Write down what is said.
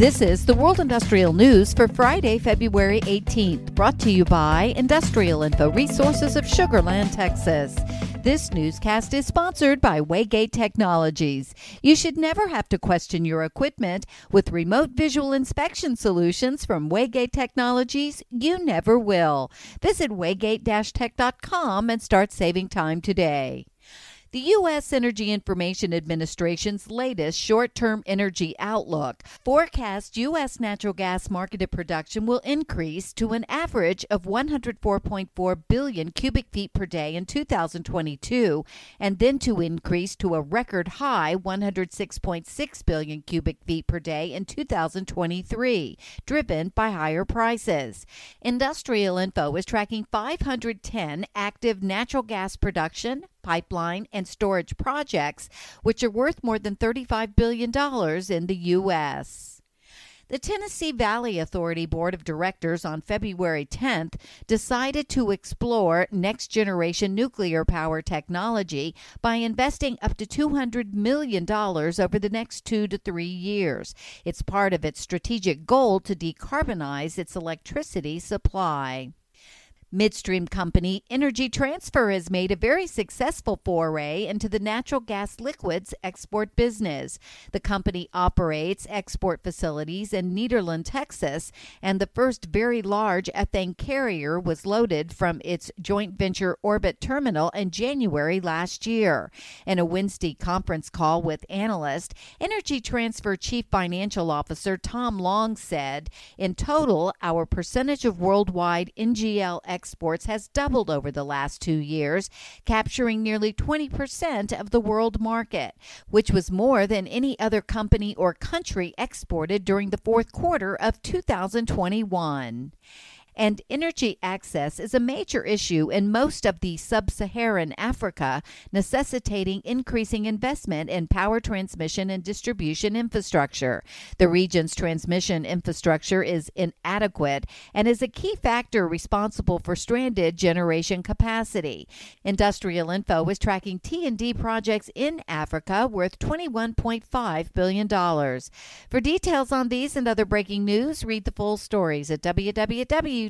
This is the World Industrial News for Friday, February 18th, brought to you by Industrial Info Resources of Sugar Land, Texas. This newscast is sponsored by Waygate Technologies. You should never have to question your equipment. With remote visual inspection solutions from Waygate Technologies, you never will. Visit waygate-tech.com and start saving time today. The U.S. Energy Information Administration's latest short term energy outlook forecasts U.S. natural gas marketed production will increase to an average of 104.4 billion cubic feet per day in 2022, and then to increase to a record high 106.6 billion cubic feet per day in 2023, driven by higher prices. Industrial Info is tracking 510 active natural gas production, pipeline, and storage projects, which are worth more than $35 billion in the U.S. The Tennessee Valley Authority Board of Directors on February 10th decided to explore next generation nuclear power technology by investing up to $200 million over the next two to three years. It's part of its strategic goal to decarbonize its electricity supply. Midstream company Energy Transfer has made a very successful foray into the natural gas liquids export business. The company operates export facilities in Nederland, Texas, and the first very large ethane carrier was loaded from its joint venture Orbit terminal in January last year. In a Wednesday conference call with analysts, Energy Transfer Chief Financial Officer Tom Long said, "In total, our percentage of worldwide NGL exports has doubled over the last two years, capturing nearly 20% of the world market, which was more than any other company or country exported during the fourth quarter of 2021 and energy access is a major issue in most of the sub Saharan Africa, necessitating increasing investment in power transmission and distribution infrastructure. The region's transmission infrastructure is inadequate and is a key factor responsible for stranded generation capacity. Industrial Info is tracking T&D projects in Africa worth $21.5 billion. For details on these and other breaking news, read the full stories at www